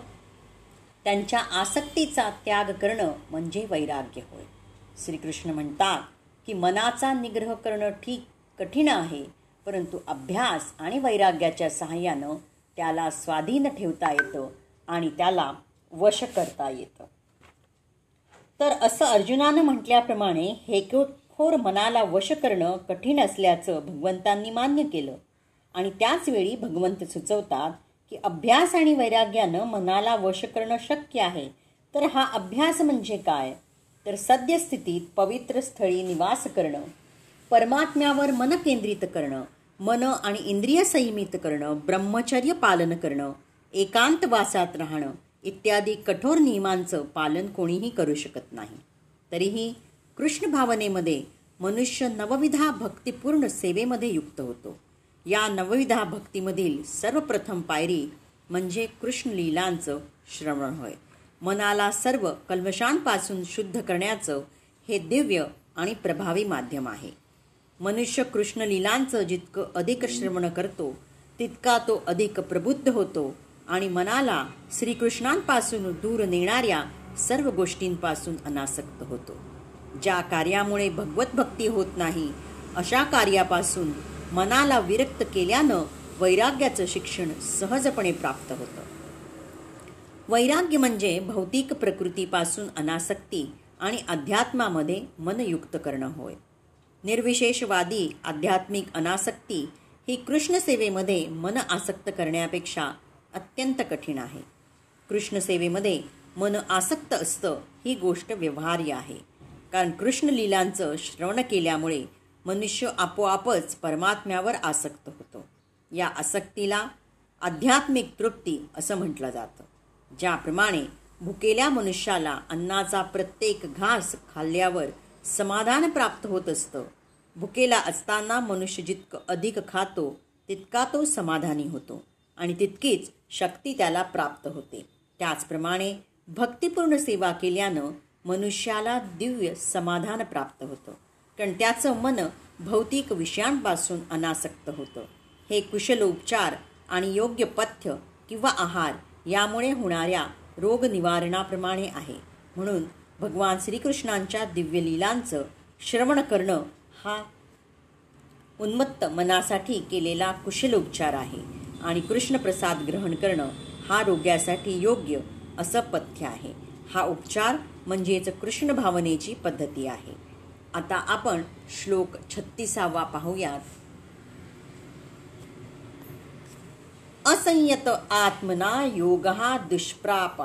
त्यांच्या आसक्तीचा त्याग करणं म्हणजे वैराग्य होय. श्रीकृष्ण म्हणतात की मनाचा निग्रह करणं ठीक कठीण आहे परंतु अभ्यास आणि वैराग्याच्या सहाय्यानं त्याला स्वाधीन ठेवता येतं आणि त्याला वश करता येतं. तर असं अर्जुनानं म्हटल्याप्रमाणे हेकोर मनाला वश करणं कठीण असल्याचं भगवंतांनी मान्य केलं आणि त्याचवेळी भगवंत सुचवतात की अभ्यास आणि वैराग्यानं मनाला वश करणं शक्य आहे. तर हा अभ्यास म्हणजे काय? तर सद्यस्थितीत पवित्र स्थळी निवास करणं परमात्म्यावर मन केंद्रित करणं मन आणि इंद्रिय संयमित करणं ब्रह्मचर्य पालन करणं एकांतवासात राहणं इत्यादी कठोर नियमांचं पालन कोणीही करू शकत नाही. तरीही कृष्ण भावनेमध्ये मनुष्य नवविधा भक्तिपूर्ण सेवेमध्ये युक्त होतो. या नवविधा भक्तीमधील सर्वप्रथम पायरी म्हणजे कृष्ण लीलांचं श्रवण होय. मनाला सर्व कल्मशांपासून शुद्ध करण्याचं हे दिव्य आणि प्रभावी माध्यम आहे. मनुष्य कृष्ण लीलांचं जितकं अधिक श्रवण करतो तितका तो अधिक प्रबुद्ध होतो आणि मनाला श्रीकृष्णांपासून दूर नेणाऱ्या सर्व गोष्टींपासून अनासक्त होतो. ज्या कार्यामुळे भगवत भक्ती होत नाही अशा कार्यापासून मनाला विरक्त केल्यानं वैराग्याचं शिक्षण सहजपणे प्राप्त होतं. वैराग्य म्हणजे भौतिक प्रकृतीपासून अनासक्ती आणि अध्यात्मामध्ये मनयुक्त करणं होय. निर्विशेषवादी आध्यात्मिक अनासक्ती ही कृष्णसेवेमध्ये मन आसक्त करण्यापेक्षा अत्यंत कठीण आहे. कृष्णसेवेमध्ये मन आसक्त असतं ही गोष्ट व्यवहार्य आहे. कारण कृष्ण लीलांचं श्रवण केल्यामुळे मनुष्य आपोआपच परमात्म्यावर आसक्त होतो. या आसक्तीला आध्यात्मिक तृप्ती असं म्हटलं जातं. ज्याप्रमाणे भुकेल्या मनुष्याला अन्नाचा प्रत्येक घास खाल्ल्यावर समाधान प्राप्त होत असतं भुकेला असताना मनुष्य जितकं अधिक खातो तितका तो समाधानी होतो आणि तितकीच शक्ती त्याला प्राप्त होते. त्याचप्रमाणे भक्तिपूर्ण सेवा केल्यानं मनुष्याला दिव्य समाधान प्राप्त होतं. कारण त्याचं मन भौतिक विषयांपासून अनासक्त होतं. हे कुशलोपचार आणि योग्य पथ्य किंवा आहार यामुळे होणाऱ्या रोगनिवारणाप्रमाणे आहे. म्हणून भगवान श्रीकृष्णांच्या दिव्यलीलांचं श्रवण करणं हा उन्मत्त मनासाठी केलेला कुशलोपचार आहे आणि कृष्णप्रसाद ग्रहण करणं हा रोग्यासाठी योग्य असं पथ्य आहे. हा उपचार म्हणजेच कृष्ण भावनेची पद्धती आहे. आता आपण श्लोक छत्तीसावा पाहूयात. असंयत आत्मना योग दुष्प्राप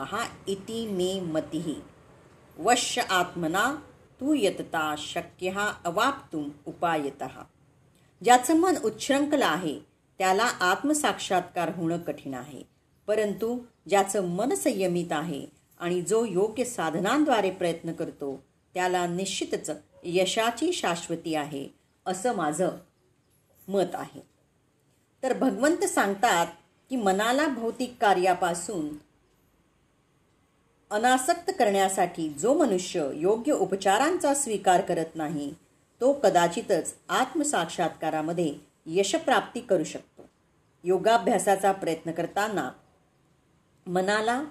इति मे मती। वश्य आत्मना तू यतता शक्य अवाप्तुम उपायत। ज्याचं मन उच्छृंखल आहे त्याला आत्मसाक्षात्कार होणं कठीण आहे. परंतु ज्याचं मन संयमित आहे आणि जो योग्य साधनांद्वारे प्रयत्न करतो त्याला निश्चितच यशाची शाश्वती आहे असं माझं मत आहे. तर भगवंत सांगतात की मनाला भौतिक कार्यापासून अनासक्त करण्यासाठी जो मनुष्य योग्य उपचारांचा स्वीकार करत नाही तो कदाचितच आत्मसाक्षात्कारामध्ये यशप्राप्ती करू शकतो. योगाभ्यासाचा प्रयत्न करताना मनाला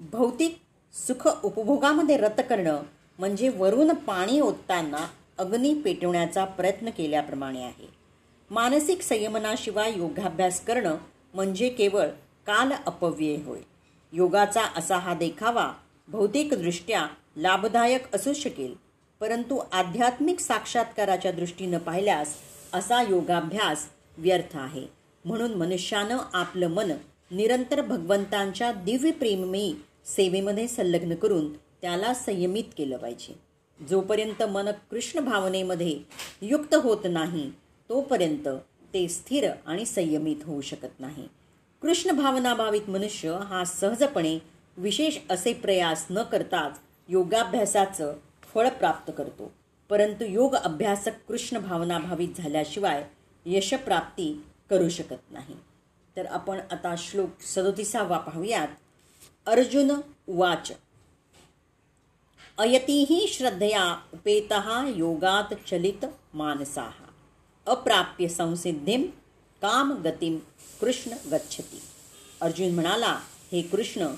भौतिक सुख उपभोगामध्ये रत करणं म्हणजे वरून पाणी ओतताना अग्नी पेटवण्याचा प्रयत्न केल्याप्रमाणे आहे. मानसिक संयमनाशिवाय योगाभ्यास करणं म्हणजे केवळ काल अपव्यय होय. योगाचा असा हा देखावा भौतिकदृष्ट्या लाभदायक असू शकेल परंतु आध्यात्मिक साक्षात्काराच्या दृष्टीनं पाहिल्यास असा योगाभ्यास व्यर्थ आहे. म्हणून मनुष्यानं आपलं मन निरंतर भगवंतांच्या दिव्यप्रेममयी सेवेमध्ये संलग्न करून त्याला संयमित केलं पाहिजे. जोपर्यंत मन कृष्ण भावनेमध्ये युक्त होत नाही तोपर्यंत ते स्थिर आणि संयमित होऊ शकत नाही. कृष्ण भावनाभावित मनुष्य हा सहजपणे विशेष असे प्रयास न करताच योगाभ्यासाचं फळ प्राप्त करतो. परंतु योग अभ्यासक कृष्ण भावनाभावित झाल्याशिवाय यशप्राप्ती करू शकत नाही. तर आपण आता श्लोक सदोतीसावा पाहूयात. अर्जुन वाच. अयतीही श्रद्धया उपेतः योगात चलित मानसा। अप्राप्य संसिद्धीम काम गतीम कृष्ण गच्छती। अर्जुन म्हणाला हे कृष्ण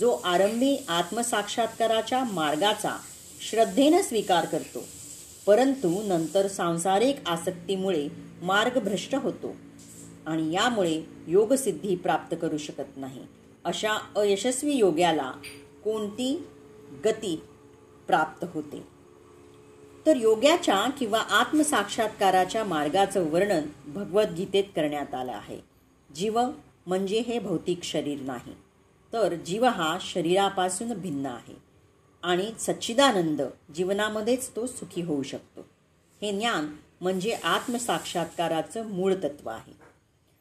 जो आरंभी आत्मसाक्षात्काराच्या मार्गाचा श्रद्धेनं स्वीकार करतो परंतु नंतर सांसारिक आसक्तीमुळे मार्ग भ्रष्ट होतो आणि यामुळे योगसिद्धी प्राप्त करू शकत नाही अशा अयशस्वी योग्याला कोणती गती प्राप्त होते. तर योग्याच्या किंवा आत्मसाक्षात्काराच्या मार्गाचं वर्णन भगवद्गीतेत करण्यात आलं आहे. जीव म्हणजे हे भौतिक शरीर नाही तर जीव हा शरीरापासून भिन्न आहे आणि सच्चिदानंद जीवनामध्येच तो सुखी होऊ शकतो. हे ज्ञान म्हणजे आत्मसाक्षात्काराचं मूळ तत्व आहे.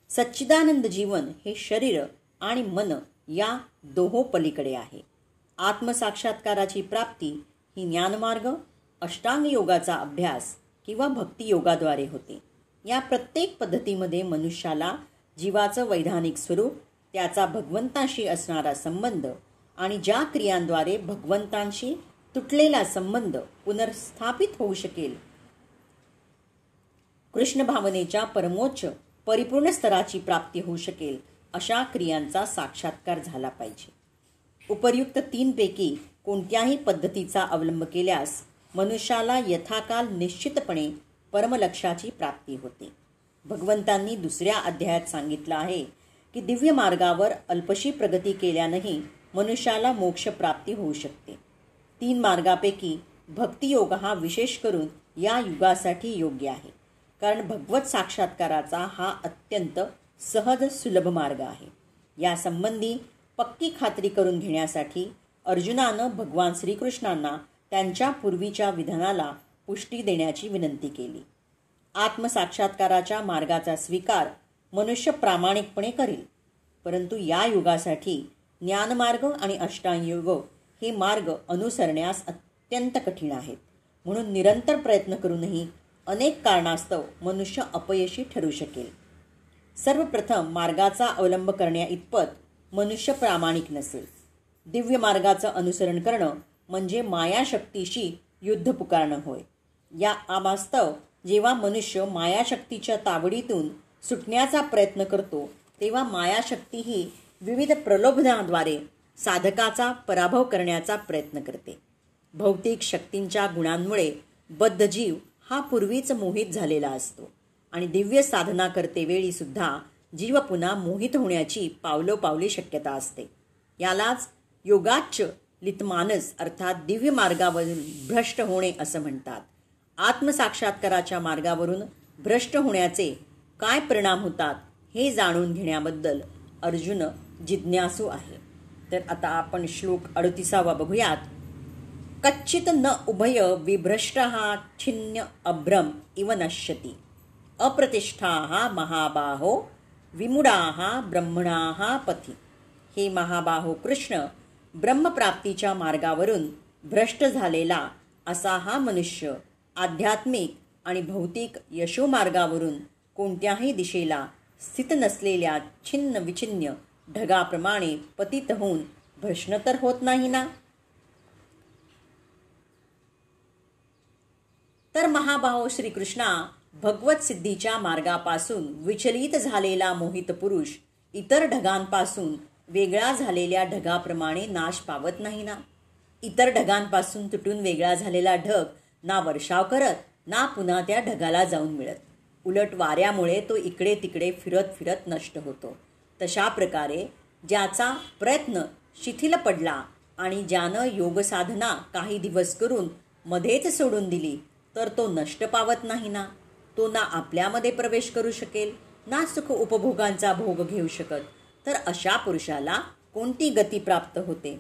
सच्चिदानंद जीवन हे शरीर आणि मन या दोहो पलीकडे आहे. आत्मसाक्षात्काराची प्राप्ती ही ज्ञानमार्ग अष्टांग योगाचा अभ्यास किंवा भक्तियोगाद्वारे होते. या प्रत्येक पद्धतीमध्ये मनुष्याला जीवाचं वैधानिक स्वरूप त्याचा भगवंताशी असणारा संबंध आणि ज्या क्रियांद्वारे भगवंतांशी तुटलेला संबंध पुनर्स्थापित होऊ शकेल. कृष्ण भावनेच्या परमोच्च परिपूर्ण स्तराची प्राप्ती होऊ शकेल अशा क्रियांचा साक्षात्कार झाला पाहिजे. उपर्युक्त तीनपैकी कोणत्याही पद्धतीचा अवलंब केल्यास मनुष्याला यथाकाल निश्चितपणे परमलक्षाची प्राप्ती होते. भगवंतांनी दुसऱ्या अध्यायात सांगितलं आहे की दिव्य मार्गावर अल्पशी प्रगती केल्यानंही मनुष्याला मोक्ष प्राप्ती होऊ शकते. तीन मार्गापैकी भक्तियोग हा विशेष करून या युगासाठी योग्य आहे. कारण भगवत साक्षात्काराचा हा अत्यंत सहज सुलभ मार्ग आहे. यासंबंधी पक्की खात्री करून घेण्यासाठी अर्जुनानं भगवान श्रीकृष्णांना त्यांच्या पूर्वीच्या विधानाला पुष्टी देण्याची विनंती केली. आत्मसाक्षात्काराच्या मार्गाचा स्वीकार मनुष्य प्रामाणिकपणे करेल परंतु या युगासाठी ज्ञानमार्ग आणि अष्टांगयोग हे मार्ग अनुसरण्यास अत्यंत कठीण आहेत. म्हणून निरंतर प्रयत्न करूनही अनेक कारणास्तव मनुष्य अपयशी ठरू शकेल. सर्वप्रथम मार्गाचा अवलंब करण्या इतपत मनुष्य प्रामाणिक नसेल. दिव्य मार्गाचं अनुसरण करणं म्हणजे मायाशक्तीशी युद्ध पुकारणं होय. या आवास्तव जेव्हा मनुष्य मायाशक्तीच्या तावडीतून सुटण्याचा प्रयत्न करतो तेव्हा मायाशक्ती ही विविध प्रलोभनाद्वारे साधकाचा पराभव करण्याचा प्रयत्न करते. भौतिक शक्तींच्या गुणांमुळे बद्धजीव हा पूर्वीच मोहित झालेला असतो आणि दिव्य साधना करतेवेळी सुद्धा जीव पुन्हा मोहित होण्याची पावलोपावली शक्यता असते. यालाच योगाच्च लितमानस अर्थात दिव्य मार्गावरून भ्रष्ट होणे असं म्हणतात. आत्मसाक्षात्काराच्या मार्गावरून भ्रष्ट होण्याचे काय परिणाम होतात हे जाणून घेण्याबद्दल अर्जुन जिज्ञासू आहे. तर आता आपण श्लोक अडतीसावा बघूयात. कच्चित न उभय विभ्रष्ट हा छिन्न अभ्रम इव नश्यती. अप्रतिष्ठा हा महाबाहो विमुडा ब्रह्मणा पथी. हे महाबाहो कृष्ण ब्रह्मप्राप्तीच्या मार्गावरून भ्रष्ट झालेला असा हा मनुष्य आध्यात्मिक आणि भौतिक यशोमार्गावरून कोणत्याही दिशेला स्थित नसलेल्या छिन्न विछिन्न ढगाप्रमाणे पतित होऊन भ्रष्ण तर होत नाही ना? तर महाभाव श्रीकृष्णा भगवत सिद्धीच्या मार्गापासून विचलित झालेला मोहित पुरुष इतर ढगांपासून वेगळा झालेल्या ढगाप्रमाणे नाश पावत नाही ना. इतर ढगांपासून तुटून वेगळा झालेला ढग ना वर्षाव करत ना पुन्हा त्या ढगाला जाऊन मिळत. उलट वाऱ्यामुळे तो इकडे तिकडे फिरत फिरत नष्ट होतो. तशा प्रकारे ज्याचा प्रयत्न शिथिल पडला आणि ज्यानं योगसाधना काही दिवस करून मध्येच सोडून दिली तर तो नष्ट पावत नाही ना. तो ना आपल्यामध्ये प्रवेश करू शकेल ना सुख उपभोगांचा भोग घेऊ शकत तर अशा पुरुषाला कोणती गती प्राप्त होते?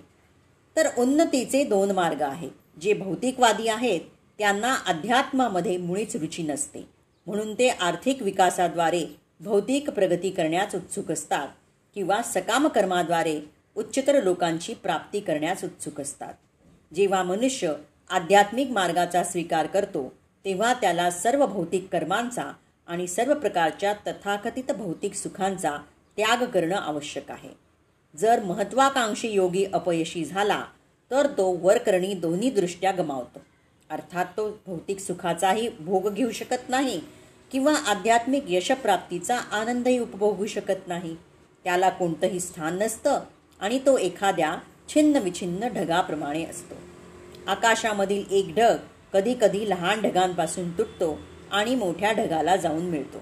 तर उन्नतीचे दोन मार्ग आहेत. जे भौतिकवादी आहेत त्यांना अध्यात्मामध्ये मुळीच रुची नसते. म्हणून ते आर्थिक विकासाद्वारे भौतिक प्रगती करण्यास उत्सुक असतात किंवा सकाम कर्माद्वारे उच्चतर लोकांची प्राप्ती करण्यास उत्सुक असतात. जेव्हा मनुष्य आध्यात्मिक मार्गाचा स्वीकार करतो तेव्हा त्याला सर्व भौतिक कर्मांचा आणि सर्व प्रकारच्या तथाकथित भौतिक सुखांचा त्याग करणं आवश्यक आहे. जर महत्त्वाकांक्षी योगी अपयशी झाला तर तो वरकरणी दोन्ही दृष्ट्या गमावतो. अर्थात तो भौतिक सुखाचाही भोग घेऊ शकत नाही किंवा आध्यात्मिक यशप्राप्तीचा आनंदही उपभोगू शकत नाही. त्याला कोणतंही स्थान नसतं आणि तो एखाद्या छिन्न विछिन्न ढगाप्रमाणे असतो. आकाशामधील एक ढग कधी कधी लहान ढगांपासून तुटतो आणि मोठ्या ढगाला जाऊन मिळतो.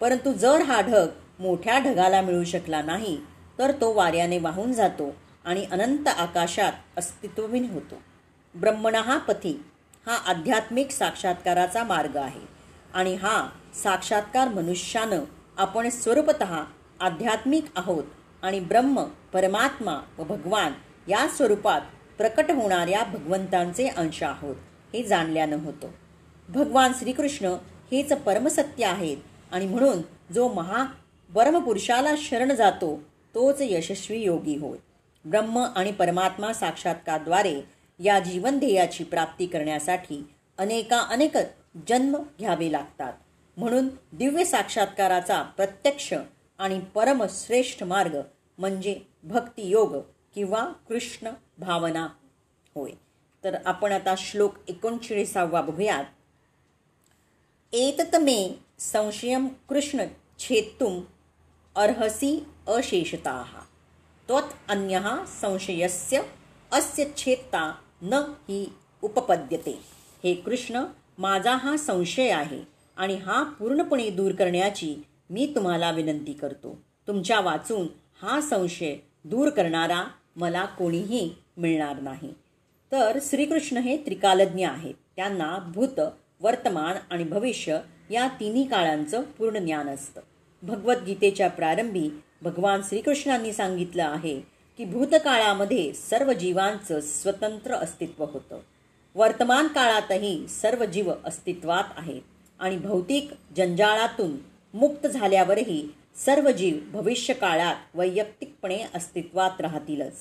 परंतु जर हा ढग मोठ्या ढगाला मिळू शकला नाही तर तो वाऱ्याने वाहून जातो आणि अनंत आकाशात अस्तित्वहीन होतो. ब्रह्मणहा हा पथी हा आध्यात्मिक साक्षात्काराचा मार्ग आहे आणि हा साक्षात्कार मनुष्यानं आपण स्वरूपत आध्यात्मिक आहोत आणि ब्रह्म परमात्मा व भगवान या स्वरूपात प्रकट होणाऱ्या भगवंतांचे अंश आहोत हे जाणल्यानं होतो. भगवान श्रीकृष्ण हेच परमसत्य आहेत आणि म्हणून जो महा परमपुरुषाला शरण जातो तोच यशस्वी योगी होय. ब्रह्म आणि परमात्मा साक्षात्कारद्वारे या जीवनध्येयाची प्राप्ती करण्यासाठी अनेका अनेक जन्म घ्यावे लागतात. म्हणून दिव्य साक्षात्काराचा प्रत्यक्ष आणि परमश्रेष्ठ मार्ग म्हणजे भक्तियोग किंवा कृष्ण भावना होय. तर आपण आता श्लोक एकोणचाळीसावा बघूयात. एतत मे संशयम कृष्ण छेत्तुम अर्हसी अशेषता। त्वत् अन्यः संशयस्य अस्य छेत्ता न ही उपपद्यते। हे कृष्ण माझा हा संशय आहे आणि हा पूर्णपणे दूर करण्याची मी तुम्हाला विनंती करतो. तुमच्या वाचून हा संशय दूर करणारा मला कोणीही मिळणार नाही. तर श्रीकृष्ण हे त्रिकालज्ञ आहेत. त्यांना भूत वर्तमान आणि भविष्य या तिन्ही काळांचं पूर्ण ज्ञान असतं. भगवद्गीतेच्या प्रारंभी भगवान श्रीकृष्णांनी सांगितलं आहे की भूतकाळामध्ये सर्व जीवांचं स्वतंत्र अस्तित्व होतं. वर्तमान काळातही सर्व जीव अस्तित्वात आहेत आणि भौतिक जंजाळातून मुक्त झाल्यावरही सर्व जीव भविष्य काळात वैयक्तिकपणे अस्तित्वात राहतीलच.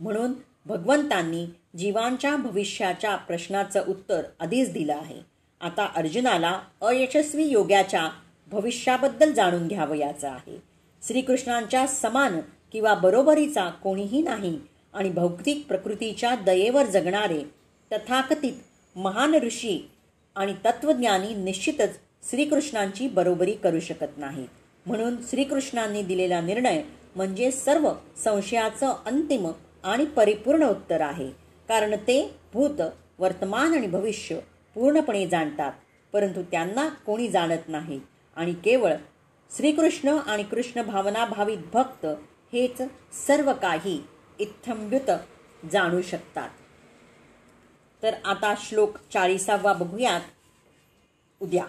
म्हणून भगवंतांनी जीवांच्या भविष्याच्या प्रश्नाचं उत्तर आधीच दिलं आहे. आता अर्जुनाला अयशस्वी योग्याच्या भविष्याबद्दल जाणून घ्यावयाचं आहे. श्रीकृष्णांच्या समान किंवा बरोबरीचा कोणीही नाही आणि भौतिक प्रकृतीच्या दयेवर जगणारे तथाकथित महान ऋषी आणि तत्वज्ञानी निश्चितच श्रीकृष्णांची बरोबरी करू शकत नाहीत. म्हणून श्रीकृष्णांनी दिलेला निर्णय म्हणजे सर्व संशयाचं अंतिम आणि परिपूर्ण उत्तर आहे. कारण ते भूत वर्तमान आणि भविष्य पूर्णपणे जाणतात परंतु त्यांना कोणी जाणत नाही. आणि केवळ श्रीकृष्ण आणि कृष्ण भावना भावित भक्त हेच सर्व काही इत्थंभ्युत जाणू शकतात. तर आता श्लोक चाळीसावा बघूयात. उद्या.